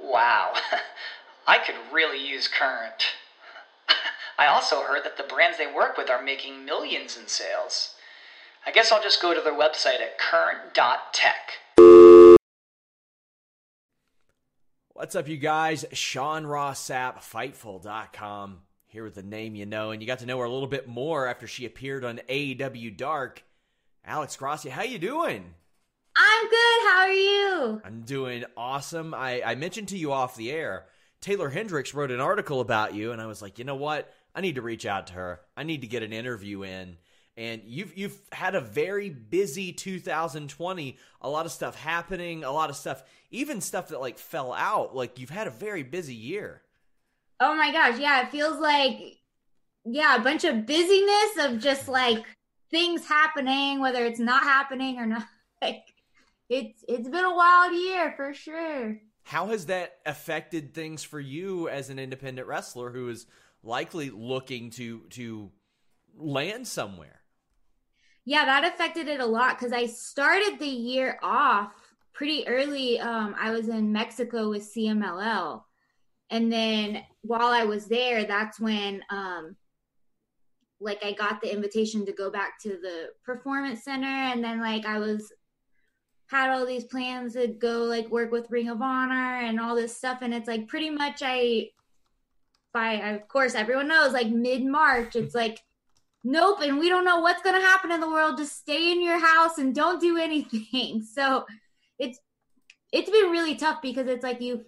Wow, I could really use Current. I also heard that the brands they work with are making millions in sales. I guess I'll just go to their website at current.tech. What's up, you guys? Sean Ross Sapp, Fightful.com, here with the name you know, and you got to know her a little bit more after she appeared on AEW Dark. Alex Gracia, how you doing? I'm good. How are you? I'm doing awesome. I, I mentioned to you off the air, Taylor Hendricks wrote an article about you, and I was like, you know what? I need to reach out to her. I need to get an interview in. And you've you've had a very busy 2020. A lot of stuff happening. A lot of stuff, even stuff that like fell out. Like you've had a very busy year. Oh my gosh, yeah, it feels like yeah, a bunch of busyness of just like things happening, whether it's not happening or not. Like it's it's been a wild year for sure. How has that affected things for you as an independent wrestler who is likely looking to to land somewhere? Yeah, that affected it a lot because I started the year off pretty early. Um, I was in Mexico with CMLL. And then while I was there, that's when um, like I got the invitation to go back to the performance center. And then like I was had all these plans to go like work with Ring of Honor and all this stuff. And it's like pretty much I by of course everyone knows like mid March, it's like nope, and we don't know what's gonna happen in the world. Just stay in your house and don't do anything. So it's it's been really tough because it's like you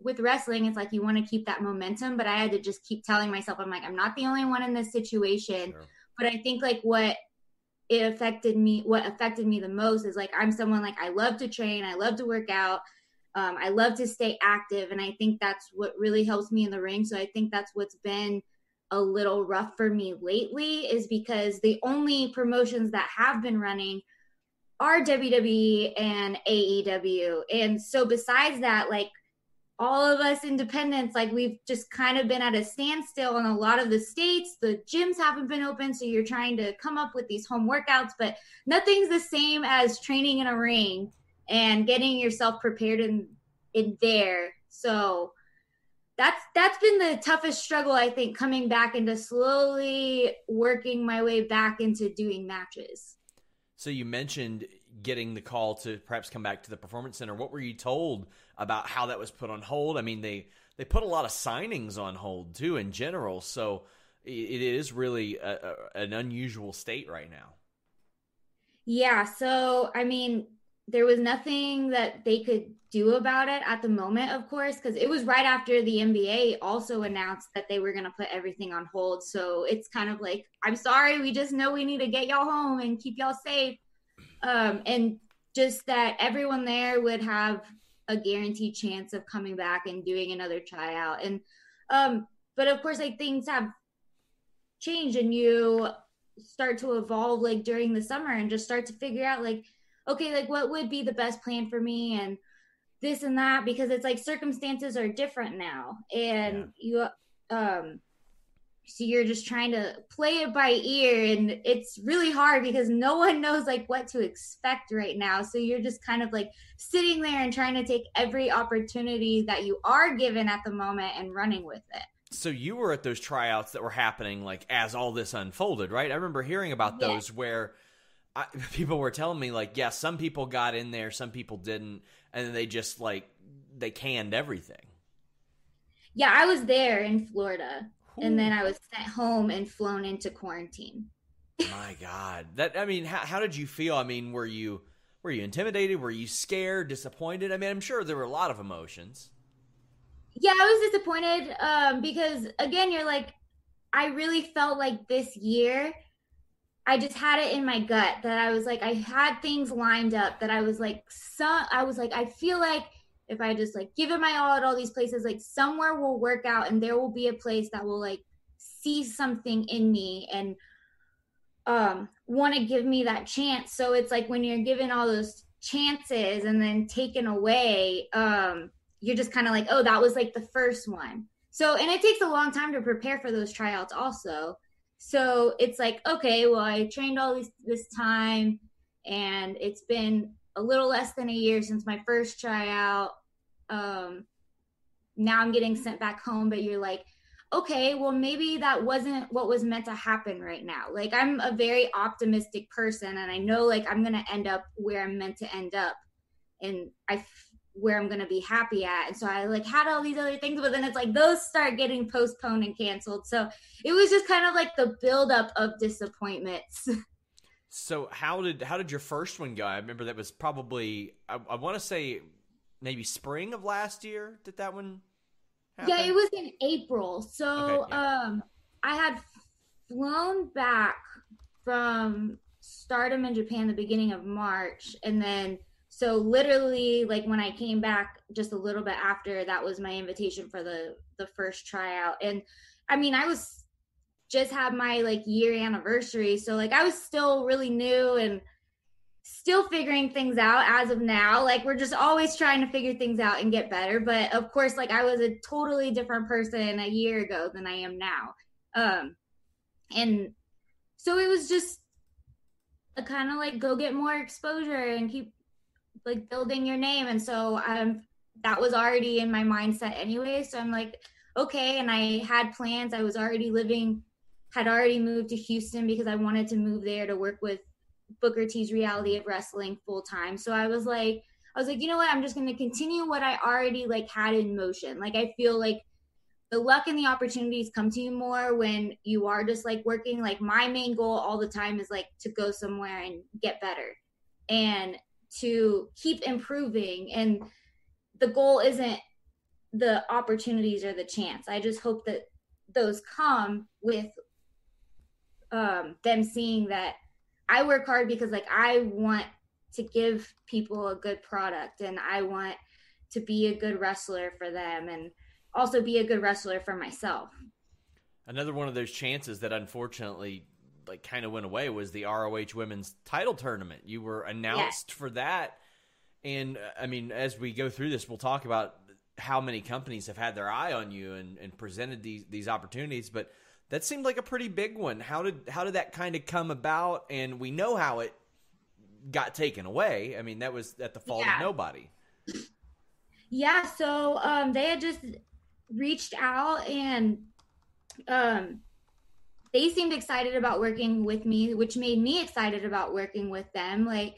with wrestling, it's like you want to keep that momentum, but I had to just keep telling myself, I'm like, I'm not the only one in this situation. But I think like what it affected me what affected me the most is like i'm someone like i love to train i love to work out um, i love to stay active and i think that's what really helps me in the ring so i think that's what's been a little rough for me lately is because the only promotions that have been running are WWE and AEW. And so besides that, like all of us independents, like we've just kind of been at a standstill in a lot of the states. The gyms haven't been open, so you're trying to come up with these home workouts, but nothing's the same as training in a ring and getting yourself prepared in in there. So that's that's been the toughest struggle I think coming back into slowly working my way back into doing matches. So you mentioned getting the call to perhaps come back to the performance center. What were you told about how that was put on hold? I mean, they they put a lot of signings on hold too in general, so it, is really a, a, an unusual state right now. Yeah, so I mean, there was nothing that they could do about it at the moment, of course, because it was right after the NBA also announced that they were going to put everything on hold. So it's kind of like, I'm sorry, we just know we need to get y'all home and keep y'all safe. Um, and just that everyone there would have a guaranteed chance of coming back and doing another tryout. And, um, but of course, like things have changed and you start to evolve like during the summer and just start to figure out like, okay, like what would be the best plan for me? And this and that because it's like circumstances are different now and you um so you're just trying to play it by ear and it's really hard because no one knows like what to expect right now. So you're just kind of like sitting there and trying to take every opportunity that you are given at the moment and running with it. So you were at those tryouts that were happening like as all this unfolded right? I remember hearing about those yeah. where I, people were telling me like yeah some people got in there some people didn't and then they just like they canned everything. Yeah i was there in florida and then I was sent home and flown into quarantine. My God, that I mean, how, how did you feel? I mean, were you were you intimidated? Were you scared? Disappointed? I mean, I'm sure there were a lot of emotions. Yeah, I was disappointed um, because again, you're like, I really felt like this year. I just had it in my gut that I was like, I had things lined up that I was like, some, I was like, I feel like if I just like give it my all at all these places, like somewhere will work out and there will be a place that will like see something in me and um want to give me that chance. So it's like when you're given all those chances and then taken away, um, you're just kind of like, oh, that was like the first one. So and it takes a long time to prepare for those tryouts also. So it's like, okay, well, I trained all this this time and it's been a little less than a year since my first tryout. Um, now I'm getting sent back home, but you're like, okay, well, maybe that wasn't what was meant to happen right now. Like, I'm a very optimistic person, and I know like I'm gonna end up where I'm meant to end up, and I where I'm gonna be happy at. And so I like had all these other things, but then it's like those start getting postponed and canceled. So it was just kind of like the buildup of disappointments. So how did how did your first one go? I remember that was probably I, I want to say maybe spring of last year. Did that one? Happen? Yeah, it was in April. So okay, yeah. um, I had flown back from Stardom in Japan the beginning of March, and then so literally like when I came back just a little bit after that was my invitation for the the first tryout, and I mean I was just had my like year anniversary. So like I was still really new and still figuring things out as of now. Like we're just always trying to figure things out and get better. But of course, like I was a totally different person a year ago than I am now. Um and so it was just a kind of like go get more exposure and keep like building your name. And so um that was already in my mindset anyway. So I'm like, okay. And I had plans. I was already living had already moved to Houston because I wanted to move there to work with Booker T's reality of wrestling full time. So I was like, I was like, you know what? I'm just going to continue what I already like had in motion. Like I feel like the luck and the opportunities come to you more when you are just like working. Like my main goal all the time is like to go somewhere and get better and to keep improving. And the goal isn't the opportunities or the chance. I just hope that those come with um, them seeing that I work hard because like I want to give people a good product and I want to be a good wrestler for them and also be a good wrestler for myself. Another one of those chances that unfortunately like kind of went away was the ROH women's title tournament. You were announced for that. And uh, I mean, as we go through this, we'll talk about how many companies have had their eye on you and, and presented these these opportunities. But that seemed like a pretty big one. How did how did that kind of come about? And we know how it got taken away. I mean, that was at the fault yeah. of nobody. Yeah, so um, they had just reached out and um, they seemed excited about working with me, which made me excited about working with them. Like,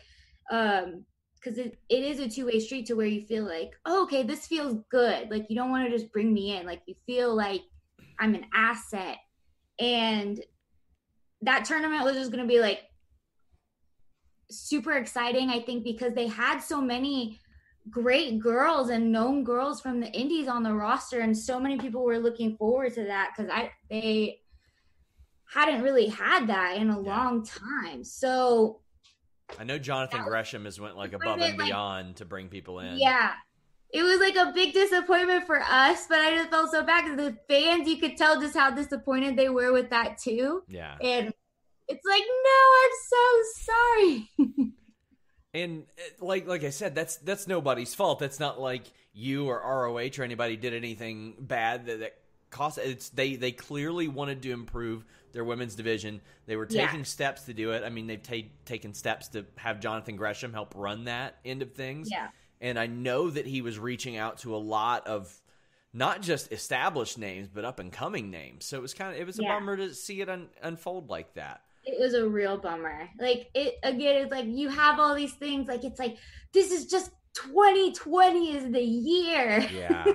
um, because it, it is a two-way street to where you feel like oh, okay this feels good like you don't want to just bring me in like you feel like i'm an asset and that tournament was just going to be like super exciting i think because they had so many great girls and known girls from the indies on the roster and so many people were looking forward to that because i they hadn't really had that in a yeah. long time. So i know jonathan gresham has went like above and beyond like, to bring people in. Yeah it was like a big disappointment for us, but I just felt so bad because the fans, you could tell just how disappointed they were with that too. Yeah. And it's like, no, I'm so sorry. And uh, like like I said, that's that's nobody's fault. That's not like you or ROH or anybody did anything bad that, that cost. It's they they clearly wanted to improve their women's division. They were taking Yeah. steps to do it. I mean, they've ta- taken steps to have Jonathan Gresham help run that end of things. Yeah. And I know that he was reaching out to a lot of not just established names, but up and coming names. So it was kind of it was a Yeah. bummer to see it un- unfold like that. It was a real bummer. Like it again, it's like you have all these things, like it's like this is just 2020 is the year. Yeah.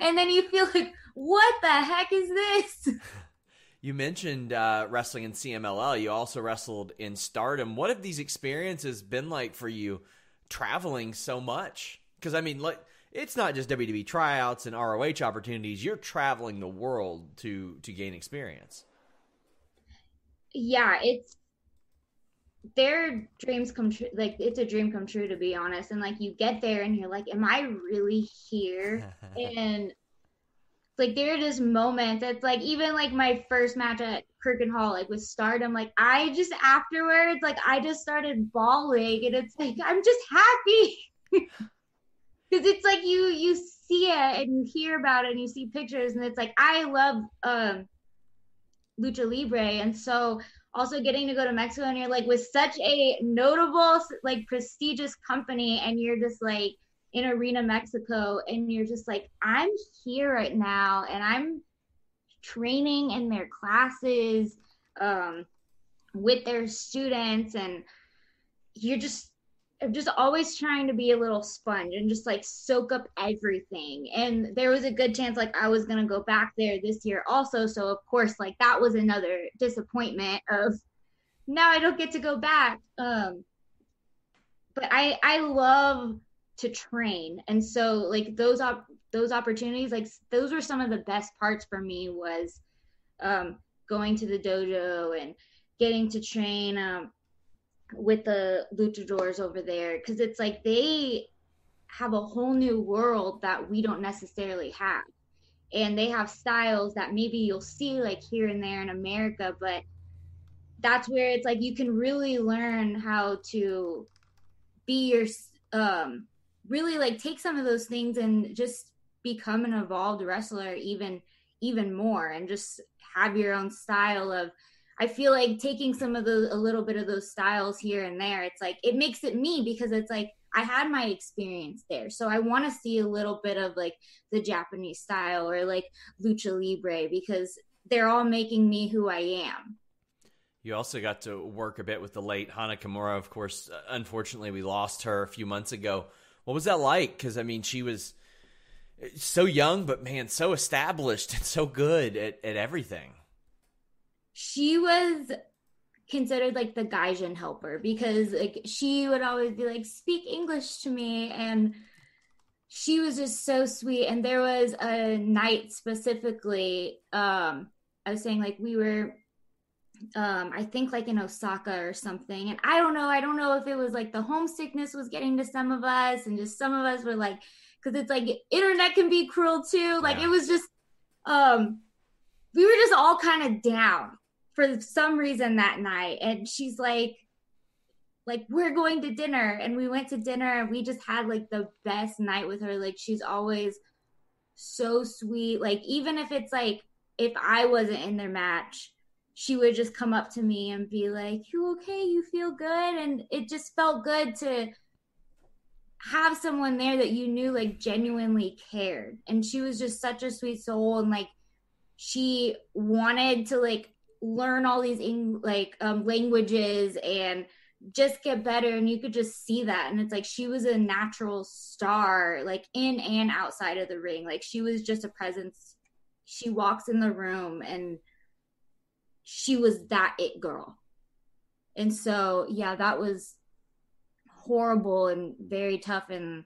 And then you feel like, what the heck is this? You mentioned uh, wrestling in CMLL. You also wrestled in Stardom. What have these experiences been like for you, traveling so much? Because I mean, like, it's not just WWE tryouts and ROH opportunities. You're traveling the world to to gain experience. yeah, it's their dreams come true. Like it's a dream come true, to be honest. And like you get there and you're like, am I really here? and like there are just moments it's like even like my first match at Korakuen Hall like with Stardom like I just afterwards like I just started bawling and it's like I'm just happy. Because it's like you you see it and you hear about it and you see pictures and it's like I love um lucha libre and so also getting to go to Mexico and you're like with such a notable like prestigious company and you're just like in Arena Mexico and you're just like I'm here right now and I'm training in their classes um with their students and you're just I'm just always trying to be a little sponge and just like soak up everything. And there was a good chance like I was gonna go back there this year also. So of course like that was another disappointment of now I don't get to go back. Um but I I love to train. And so like those op- those opportunities like those were some of the best parts for me was um going to the dojo and getting to train um with the luchadors over there because it's like they have a whole new world that we don't necessarily have and they have styles that maybe you'll see like here and there in america but that's where it's like you can really learn how to be your um really like take some of those things and just become an evolved wrestler even even more and just have your own style of I feel like taking some of the a little bit of those styles here and there, it's like it makes it me because it's like I had my experience there. So I want to see a little bit of like the Japanese style or like lucha libre because they're all making me who I am. You also got to work a bit with the late Hana Kimura. Of course, unfortunately, we lost her a few months ago. What was that like? Because I mean, she was so young, but man, so established and so good at, at everything. She was considered like the Gaijin helper because like she would always be like speak English to me and she was just so sweet and there was a night specifically um I was saying like we were um I think like in Osaka or something. And I don't know I don't know if it was like the homesickness was getting to some of us and just some of us were like cuz it's like internet can be cruel too. Like Yeah. it was just um we were just all kind of down for some reason that night. And she's like like we're going to dinner. And we went to dinner and we just had like the best night with her. Like she's always so sweet. Like even if it's like if i wasn't in their match she would just come up to me and be like you okay? You feel good? And it just felt good to have someone there that you knew like genuinely cared. And she was just such a sweet soul and like she wanted to like learn all these like um, languages and just get better and you could just see that. And it's like she was a natural star like in and outside of the ring. Like she was just a presence. She walks in the room and she was that it girl. And so yeah that was horrible and very tough and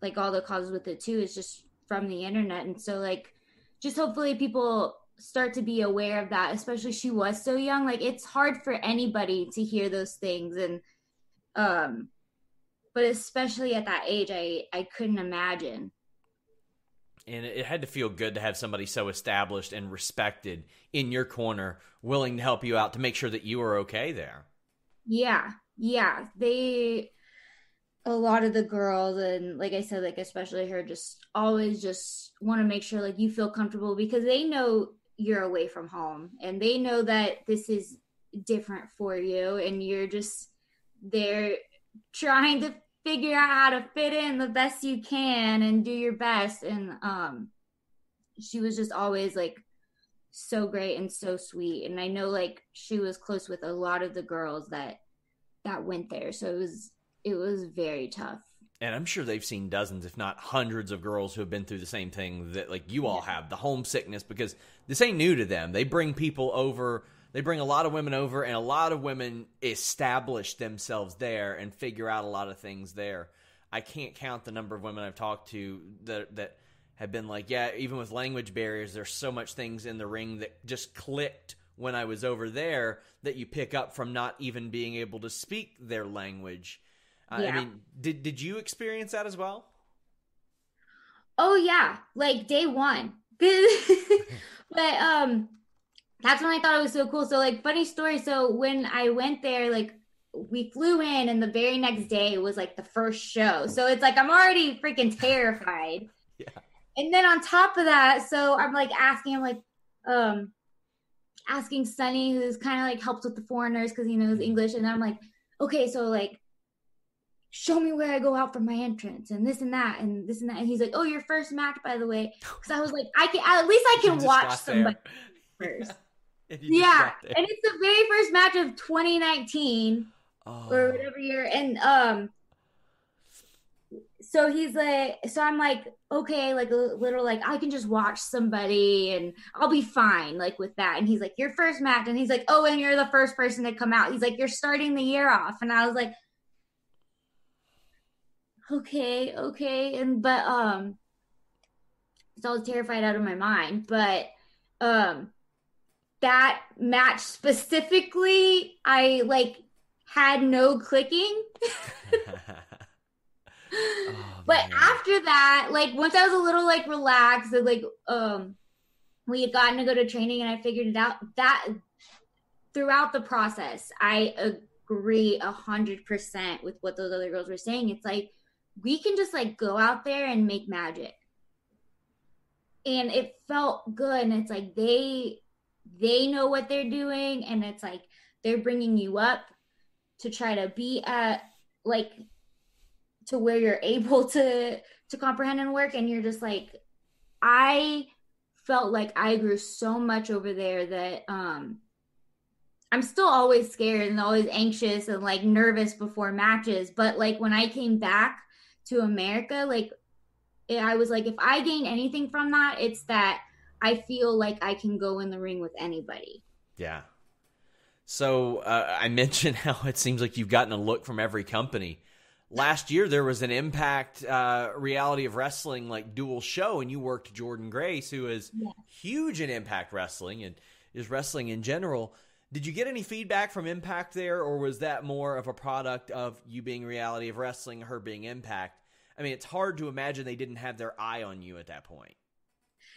like all the causes with it too is just from the internet. And so like just hopefully people start to be aware of that especially she was so young. Like it's hard for anybody to hear those things. And um but especially at that age i i couldn't imagine And it had to feel good to have somebody so established and respected in your corner, willing to help you out to make sure that you were okay there. yeah yeah they a lot of the girls and like I said, like especially her just always just want to make sure like you feel comfortable because they know you're away from home and they know that this is different for you and you're just they're trying to figure out how to fit in the best you can and do your best. And um she was just always like so great and so sweet. And i know like she was close with a lot of the girls that that went there. So it was it was very tough. And i'm sure they've seen dozens if not hundreds of girls who have been through the same thing that like you all have the homesickness because this ain't new to them. They bring people over they bring a lot of women over and a lot of women establish themselves there and figure out a lot of things there i can't count the number of women i've talked to that that have been like yeah even with language barriers there's so much things in the ring that just clicked when i was over there that you pick up from not even being able to speak their language uh, Yeah. i mean did did you experience that as well Oh yeah, like day one. but um that's when I thought it was so cool. So like funny story. So when I went there, like we flew in and the very next day was like the first show. So it's like I'm already freaking terrified. Yeah. And then on top of that, so I'm like asking him like um asking Sunny, who's kind of like helps with the foreigners because he knows English, and I'm like, okay, so like show me where I go out for my entrance and this and that and this and that. And he's like, oh, your first match, by the way. Because I was like, I can at least I can watch somebody first. Yeah, and it's the very first match of 2019 Oh. or whatever year, and um. So he's like, so I'm like, okay, like a little, like I can just watch somebody and I'll be fine, like with that. And he's like, your first match, and he's like, oh, and you're the first person to come out. He's like, you're starting the year off, and I was like, okay, okay, and but um, so I was terrified out of my mind, but um, that match specifically, I like had no clicking. Oh, but man. after that, like once I was a little like relaxed, and, like um, we had gotten to go to training, and I figured it out. That throughout the process, I agree a hundred percent with what those other girls were saying. It's like we can just like go out there and make magic, and it felt good. And it's like they they know what they're doing, and it's like they're bringing you up to try to be at like to where you're able to to comprehend and work and you're just like i felt like i grew so much over there that um i'm still always scared and always anxious and like nervous before matches but like when i came back to america like i was like if i gain anything from that it's that i feel like i can go in the ring with anybody Yeah. So uh, I mentioned how it seems like you've gotten a look from every company. Last year there was an Impact uh, Reality of Wrestling like dual show, and you worked Jordynne Grace, who is Yeah. huge in Impact Wrestling and is wrestling in general. Did you get any feedback from Impact there, or was that more of a product of you being Reality of Wrestling, her being Impact? I mean, it's hard to imagine they didn't have their eye on you at that point.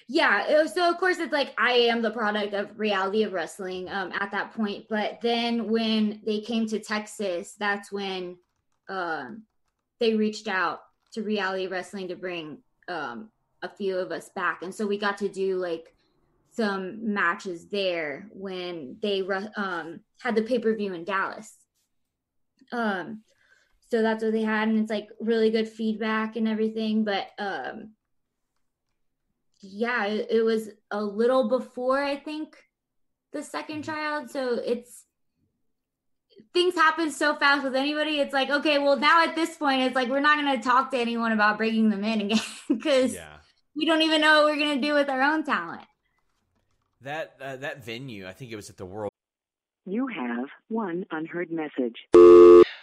Yeah was- so of course it's like i am the product of reality of wrestling um, at that point but then when they came to texas that's when um, they reached out to reality wrestling to bring um, a few of us back and so we got to do like some matches there when they um, had the pay-per-view in dallas. Um, so that's what they had and it's like really good feedback and everything but um, yeah, it, it was a little before I think the second child. So it's things happen so fast with anybody. It's like, okay, well, now at this point, it's like we're not going to talk to anyone about bringing them in again because Yeah. we don't even know what we're going to do with our own talent. That uh, that venue, I think it was at the World. You have one unheard message.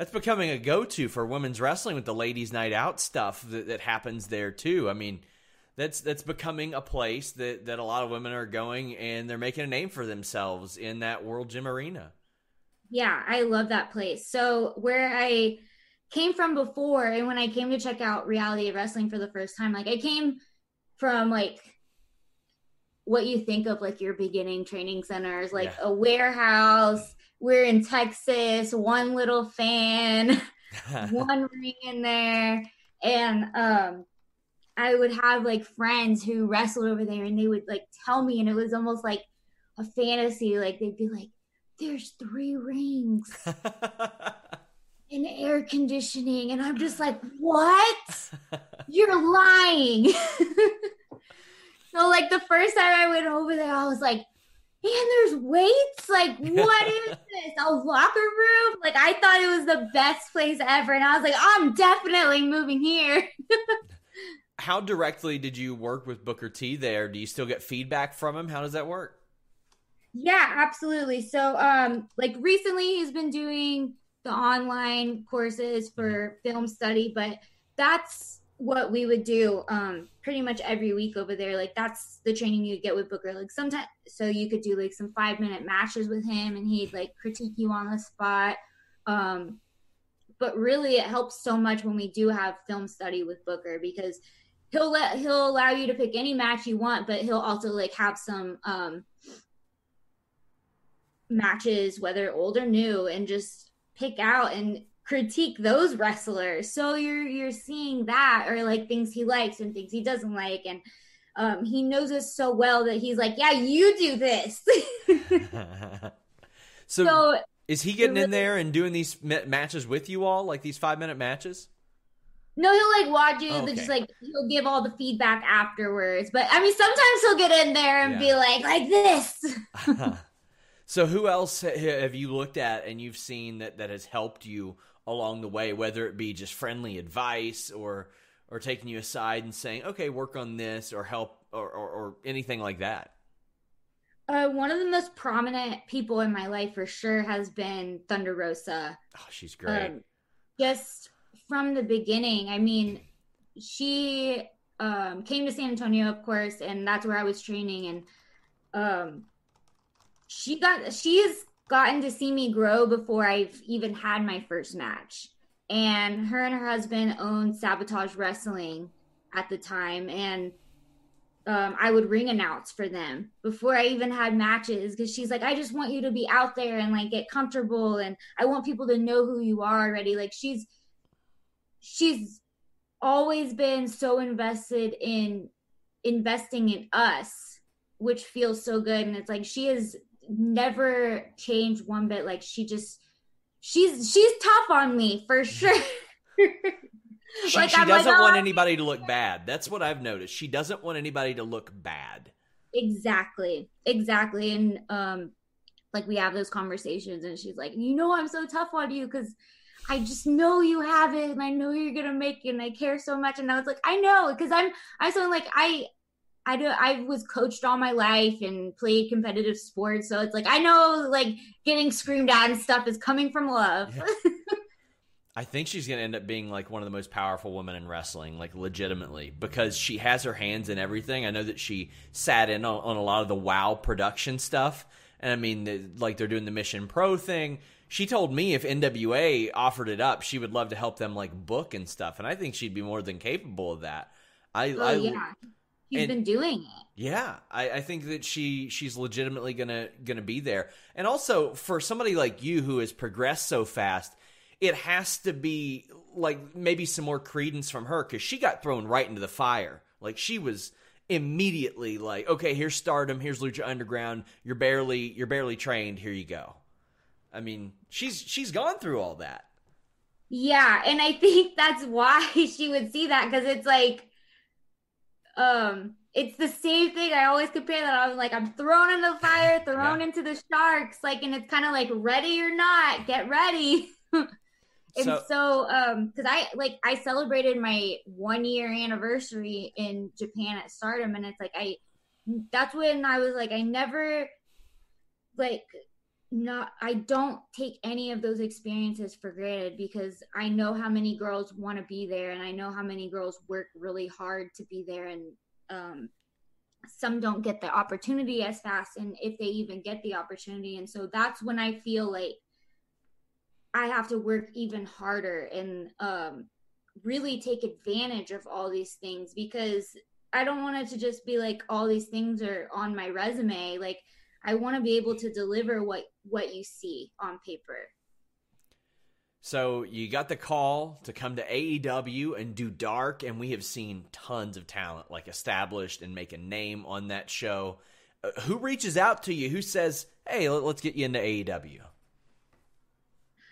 that's becoming a go-to for women's wrestling with the ladies' night out stuff that, that happens there too. I mean, that's that's becoming a place that that a lot of women are going and they're making a name for themselves in that World Gym Arena. Yeah, I love that place. So where I came from before, and when I came to check out reality wrestling for the first time, like I came from like what you think of like your beginning training centers, like Yeah. a warehouse. We're in Texas, one little fan, one ring in there, and um, I would have like friends who wrestled over there, and they would like tell me, and it was almost like a fantasy. Like they'd be like, "There's three rings." and air conditioning and i'm just like what you're lying so like the first time i went over there i was like man there's weights like what is this a locker room like i thought it was the best place ever and i was like i'm definitely moving here How directly did you work with Booker T there? Do you still get feedback from him? How does that work? Yeah, absolutely. So, um, like recently, he's been doing the online courses for film study, but that's what we would do um pretty much every week over there. Like that's the training you get with Booker. Like sometimes, so you could do like some five minute matches with him, and he'd like critique you on the spot. Um, but really, it helps so much when we do have film study with Booker because he'll let he'll allow you to pick any match you want, but he'll also like have some um matches, whether old or new, and just pick out and critique those wrestlers. So you're you're seeing that or like things he likes and things he doesn't like, and um, he knows us so well that he's like, yeah, you do this. so, so is he getting in there and doing these ma- matches with you all, like these five minute matches? no, he'll like watch you, Okay. but just like he'll give all the feedback afterwards. But I mean, sometimes he'll get in there and Yeah. be like, like this. so who else have you looked at and you've seen that that has helped you along the way whether it be just friendly advice or or taking you aside and saying okay work on this or help or or, or anything like that Uh, one of the most prominent people in my life for sure has been Thunder Rosa. oh she's great Um, just from the beginning. I mean, she um, came to San Antonio, of course, and that's where I was training. And um, she got she's gotten to see me grow before I've even had my first match. And her and her husband owned Sabotage Wrestling at the time, and um, I would ring announce for them before I even had matches because she's like, I just want you to be out there and like get comfortable, and I want people to know who you are already. Like she's she's always been so invested in investing in us, which feels so good, and it's like she has never changed one bit. Like she just she's she's tough on me for sure. she, Like, she I'm like, doesn't want "Oh, anybody to look bad that's what i've noticed she doesn't want anybody to look bad Exactly. Exactly. And um like we have those conversations and she's like, "You know I'm so tough on you cuz I just know you have it and I know you're going to make it and I care so much." And I was like, "I know cuz I'm I'm so like I I do I was coached all my life and played competitive sports, so it's like I know like getting screamed at and stuff is coming from love. Yeah. I think she's going to end up being like one of the most powerful women in wrestling, like legitimately, because she has her hands in everything. I know that she sat in on, on a lot of the WoW production stuff, and I mean, the, like they're doing the Mission Pro thing. She told me if NWA offered it up, she would love to help them like book and stuff, and I think she'd be more than capable of that. I, oh I yeah. He's and- been doing it. yeah, I, I think that she she's legitimately gonna gonna be there. And also for somebody like you who has progressed so fast, it has to be like maybe some more credence from her because she got thrown right into the fire. Like she was immediately like, okay, here's Stardom, here's Lucha Underground. You're barely you're barely trained. Here you go. I mean, she's she's gone through all that. Yeah, and I think that's why she would see that because it's like, um, it's the same thing. I always compare that. I was like, I'm thrown in the fire, thrown yeah. into the sharks, like, and it's kind of like ready or not, get ready. and so, so um, because I like I celebrated my one year anniversary in Japan at Stardom, and it's like I, that's when I was like, I never, like not I don't take any of those experiences for granted because I know how many girls want to be there and I know how many girls work really hard to be there and um, some don't get the opportunity as fast and if they even get the opportunity. And so that's when I feel like I have to work even harder and um, really take advantage of all these things because I don't want it to just be like all these things are on my resume. Like I want to be able to deliver what what you see on paper. So you got the call to come to AEW and do dark, and we have seen tons of talent like established and make a name on that show. Uh, who reaches out to you? Who says, "Hey, let's get you into AEW"?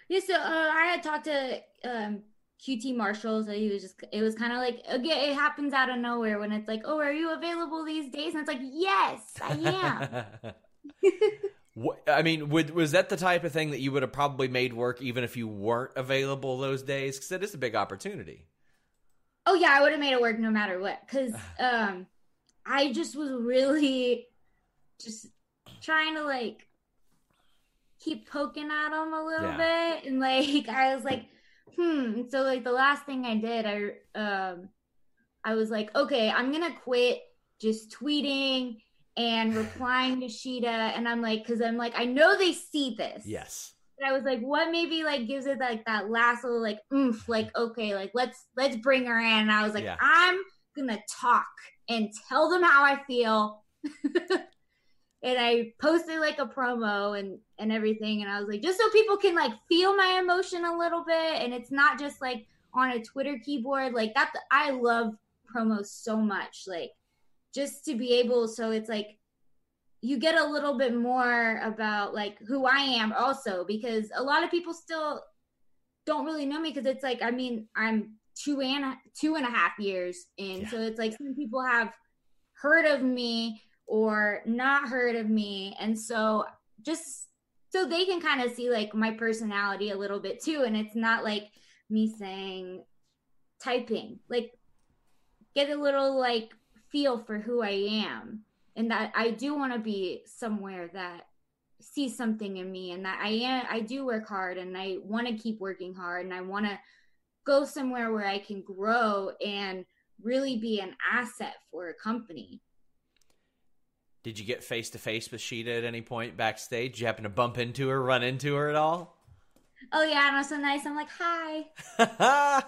Yeah, so uh, I had talked to um, QT Marshall, so he was just it was kind of like again, it happens out of nowhere when it's like, "Oh, are you available these days?" And it's like, "Yes, I am." I mean, would, was that the type of thing that you would have probably made work even if you weren't available those days? Because it is a big opportunity. Oh yeah, I would have made it work no matter what. Because um, I just was really just trying to like keep poking at him a little yeah. bit, and like I was like, hmm. So like the last thing I did, I um, I was like, okay, I'm gonna quit just tweeting and replying to Shida, and I'm like, because I'm like, I know they see this. Yes. And I was like, what maybe like gives it like that last little like oomph, like okay, like let's let's bring her in. And I was like, yeah. I'm gonna talk and tell them how I feel. and I posted like a promo and and everything, and I was like, just so people can like feel my emotion a little bit, and it's not just like on a Twitter keyboard. Like that, I love promos so much. Like just to be able so it's like you get a little bit more about like who I am also because a lot of people still don't really know me because it's like I mean I'm two and two and a half years in yeah. so it's like some people have heard of me or not heard of me and so just so they can kind of see like my personality a little bit too and it's not like me saying typing like get a little like feel for who I am and that I do want to be somewhere that sees something in me and that I am I do work hard and I want to keep working hard and I want to go somewhere where I can grow and really be an asset for a company. Did you get face to face with Shida at any point backstage? Did you happen to bump into her, run into her at all? Oh yeah, and I'm so nice. I'm like, hi.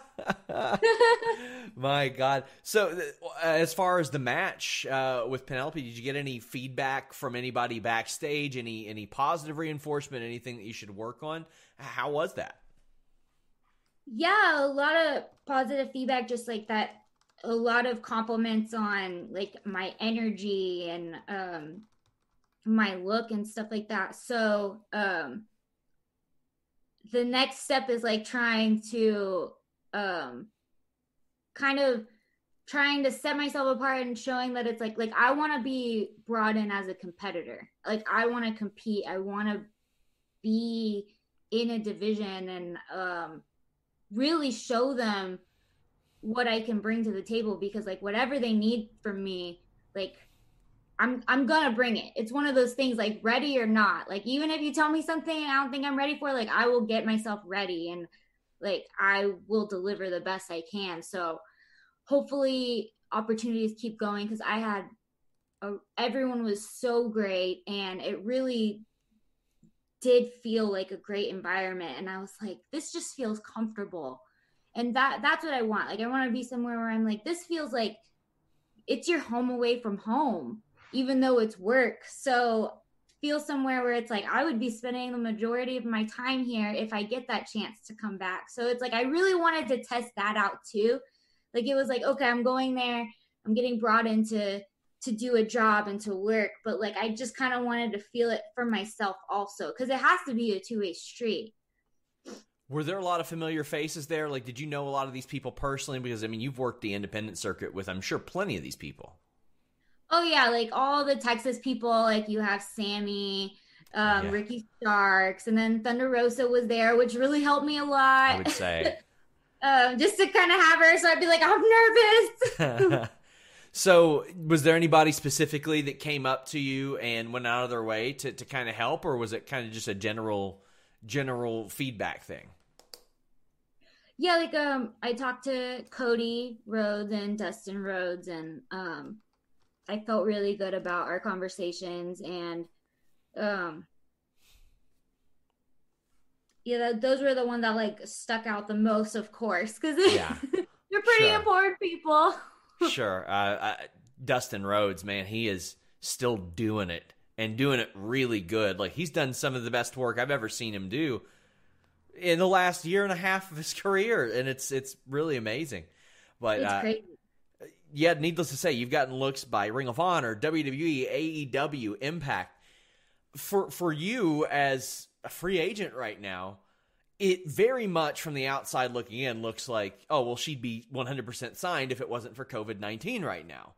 My God. So, as far as the match uh, with Penelope, did you get any feedback from anybody backstage? Any any positive reinforcement? Anything that you should work on? How was that? Yeah, a lot of positive feedback. Just like that, a lot of compliments on like my energy and um my look and stuff like that. So, um the next step is like trying to um kind of trying to set myself apart and showing that it's like like I want to be brought in as a competitor. Like I want to compete. I want to be in a division and um really show them what I can bring to the table because like whatever they need from me, like I'm I'm gonna bring it. It's one of those things like ready or not. Like even if you tell me something I don't think I'm ready for, like I will get myself ready and like I will deliver the best I can. So hopefully opportunities keep going because I had a, everyone was so great and it really did feel like a great environment and I was like this just feels comfortable. And that that's what I want. Like I want to be somewhere where I'm like this feels like it's your home away from home even though it's work. So feel somewhere where it's like I would be spending the majority of my time here if I get that chance to come back. So it's like I really wanted to test that out too. Like it was like, okay, I'm going there, I'm getting brought into to do a job and to work, but like I just kind of wanted to feel it for myself also because it has to be a two way street. Were there a lot of familiar faces there? Like, did you know a lot of these people personally? Because I mean, you've worked the independent circuit with, I'm sure, plenty of these people. Oh yeah, like all the Texas people. Like you have Sammy, um, yeah. Ricky Starks, and then Thunder Rosa was there, which really helped me a lot. I would say. um, just to kind of have her, so I'd be like, I'm nervous. so, was there anybody specifically that came up to you and went out of their way to, to kind of help, or was it kind of just a general general feedback thing? Yeah, like um, I talked to Cody Rhodes and Dustin Rhodes, and um, I felt really good about our conversations and um yeah, those were the ones that like stuck out the most, of course, because yeah. they're pretty sure. important people. sure, uh, uh, Dustin Rhodes, man, he is still doing it and doing it really good. Like he's done some of the best work I've ever seen him do in the last year and a half of his career, and it's it's really amazing. But it's uh, yeah, needless to say, you've gotten looks by Ring of Honor, WWE, AEW, Impact. For for you as a free agent right now, it very much from the outside looking in looks like, oh, well, she'd be 100% signed if it wasn't for COVID 19 right now.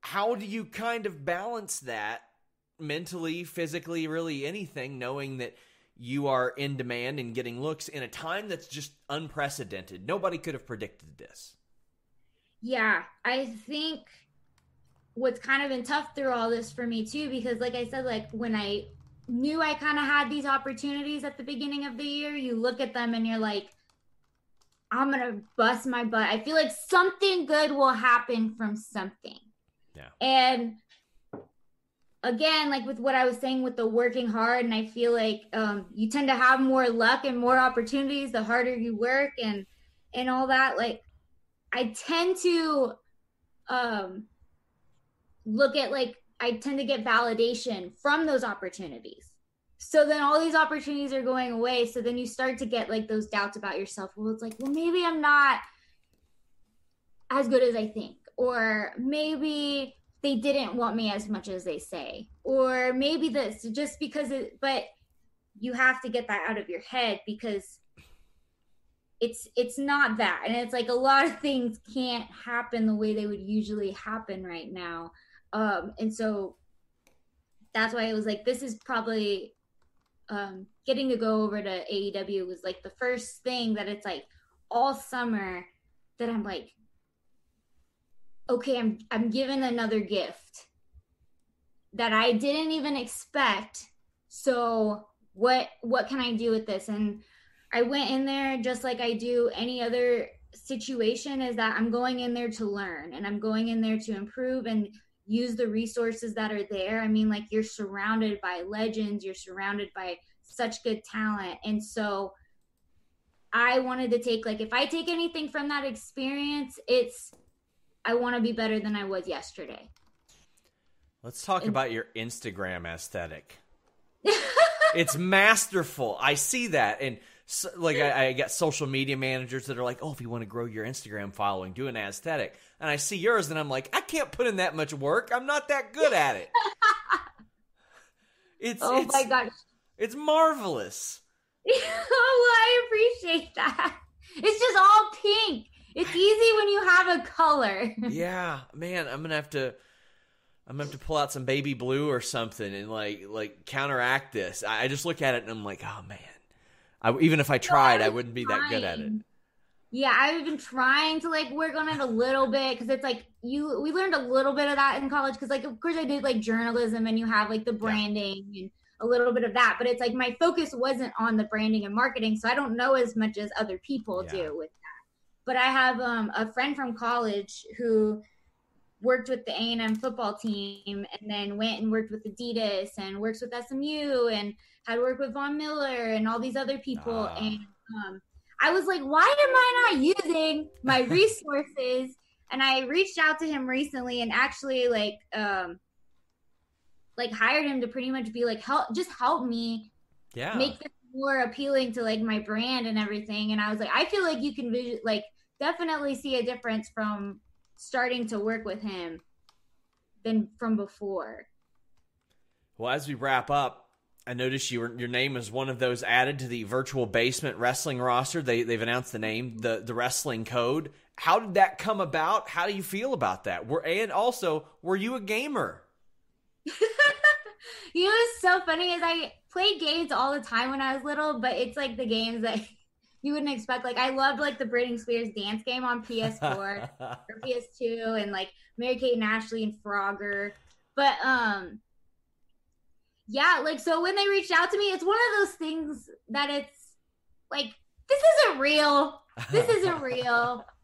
How do you kind of balance that mentally, physically, really anything, knowing that you are in demand and getting looks in a time that's just unprecedented? Nobody could have predicted this. Yeah, I think what's kind of been tough through all this for me too, because like I said, like when I knew I kind of had these opportunities at the beginning of the year, you look at them and you're like, I'm gonna bust my butt. I feel like something good will happen from something. Yeah. And again, like with what I was saying with the working hard, and I feel like um, you tend to have more luck and more opportunities the harder you work and and all that. Like I tend to um, look at like I tend to get validation from those opportunities. So then all these opportunities are going away. So then you start to get like those doubts about yourself. Well, it's like, well, maybe I'm not as good as I think, or maybe they didn't want me as much as they say, or maybe this just because it, but you have to get that out of your head because it's it's not that. And it's like a lot of things can't happen the way they would usually happen right now. Um and so that's why it was like this is probably um getting to go over to AEW was like the first thing that it's like all summer that I'm like okay I'm I'm given another gift that I didn't even expect. So what what can I do with this? And I went in there just like I do any other situation is that I'm going in there to learn and I'm going in there to improve and use the resources that are there. I mean, like you're surrounded by legends, you're surrounded by such good talent. And so I wanted to take, like, if I take anything from that experience, it's I want to be better than I was yesterday. Let's talk and- about your Instagram aesthetic. it's masterful. I see that. And so, like I, I get social media managers that are like, "Oh, if you want to grow your Instagram following, do an aesthetic." And I see yours, and I'm like, I can't put in that much work. I'm not that good at it. it's oh it's, my gosh, it's marvelous. oh, I appreciate that. It's just all pink. It's easy when you have a color. yeah, man, I'm gonna have to. I'm gonna have to pull out some baby blue or something and like like counteract this. I just look at it and I'm like, oh man, I, even if I tried, I, I wouldn't be trying. that good at it. Yeah, I've been trying to like work on it a little bit because it's like you we learned a little bit of that in college because like of course I did like journalism and you have like the branding yeah. and a little bit of that, but it's like my focus wasn't on the branding and marketing, so I don't know as much as other people yeah. do with that. But I have um, a friend from college who worked with the A&M football team and then went and worked with Adidas and works with SMU and had worked with Von Miller and all these other people. Uh. And um, I was like, why am I not using my resources? and I reached out to him recently and actually like um, like hired him to pretty much be like help just help me yeah make this more appealing to like my brand and everything and i was like i feel like you can vision like definitely see a difference from starting to work with him than from before well as we wrap up I noticed you your name is one of those added to the virtual basement wrestling roster. They they've announced the name, the the wrestling code. How did that come about? How do you feel about that? Were and also, were you a gamer? you know what's so funny is I played games all the time when I was little, but it's like the games that you wouldn't expect. Like I loved like the Britney Spears dance game on PS4 or PS2 and like Mary Kate and Ashley and Frogger. But um yeah, like so when they reached out to me, it's one of those things that it's like this isn't real. This isn't real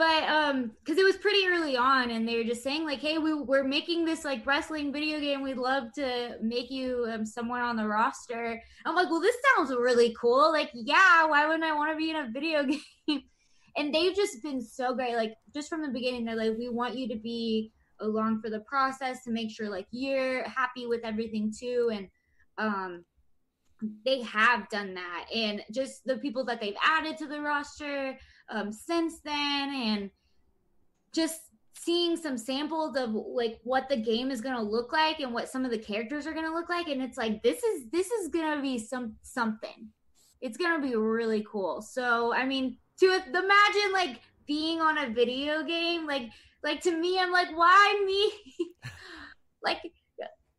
but um because it was pretty early on and they were just saying like hey we, we're making this like wrestling video game. We'd love to make you um, someone on the roster. I'm like well this sounds really cool. Like yeah why wouldn't i want to be in a video game? And they've just been so great. Like just from the beginning they're like we want you to be along for the process to make sure like you're happy with everything too. And um they have done that. And just the people that they've added to the roster um, since then and just seeing some samples of like what the game is going to look like and what some of the characters are going to look like. And it's like this is this is going to be some something. It's going to be really cool. So i mean to imagine like being on a video game like like to me i'm like why me? Like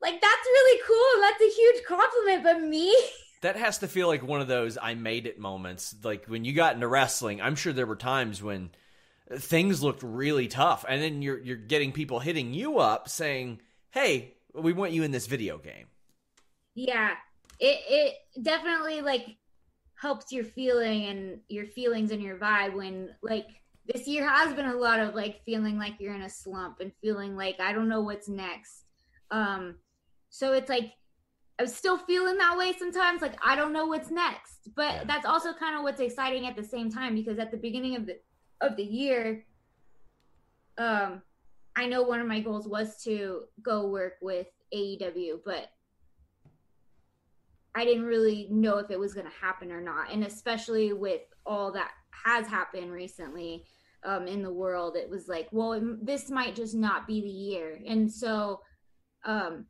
like that's really cool. That's a huge compliment but me that has to feel like one of those I made it moments. Like when you got into wrestling, I'm sure there were times when things looked really tough, and then you're you're getting people hitting you up saying, "Hey, we want you in this video game." Yeah, it it definitely like helps your feeling and your feelings and your vibe when like this year has been a lot of like feeling like you're in a slump and feeling like I don't know what's next. Um so it's like I was still feeling that way sometimes. Like I don't know what's next, but yeah. that's also kind of what's exciting at the same time because at the beginning of the of the year, um, I know one of my goals was to go work with AEW, but I didn't really know if it was going to happen or not. And especially with all that has happened recently um, in the world, it was like, well, this might just not be the year. And so, um,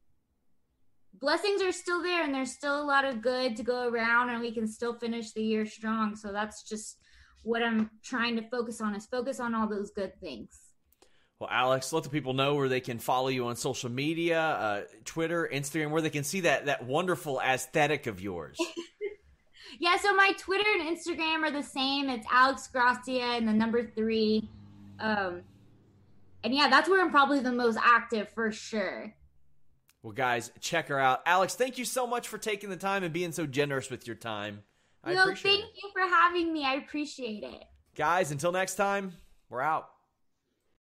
blessings are still there and there's still a lot of good to go around and we can still finish the year strong. So that's just what i'm trying to focus on is focus on all those good things. Well alex let the people know where they can follow you on social media uh, twitter instagram where they can see that that wonderful aesthetic of yours. Yeah so my twitter and instagram are the same. It's alex gracia and the number three. Um and yeah that's where i'm probably the most active for sure well, guys, check her out. Alex, thank you so much for taking the time and being so generous with your time. I no, thank it. you for having me. I appreciate it. Guys, until next time, we're out.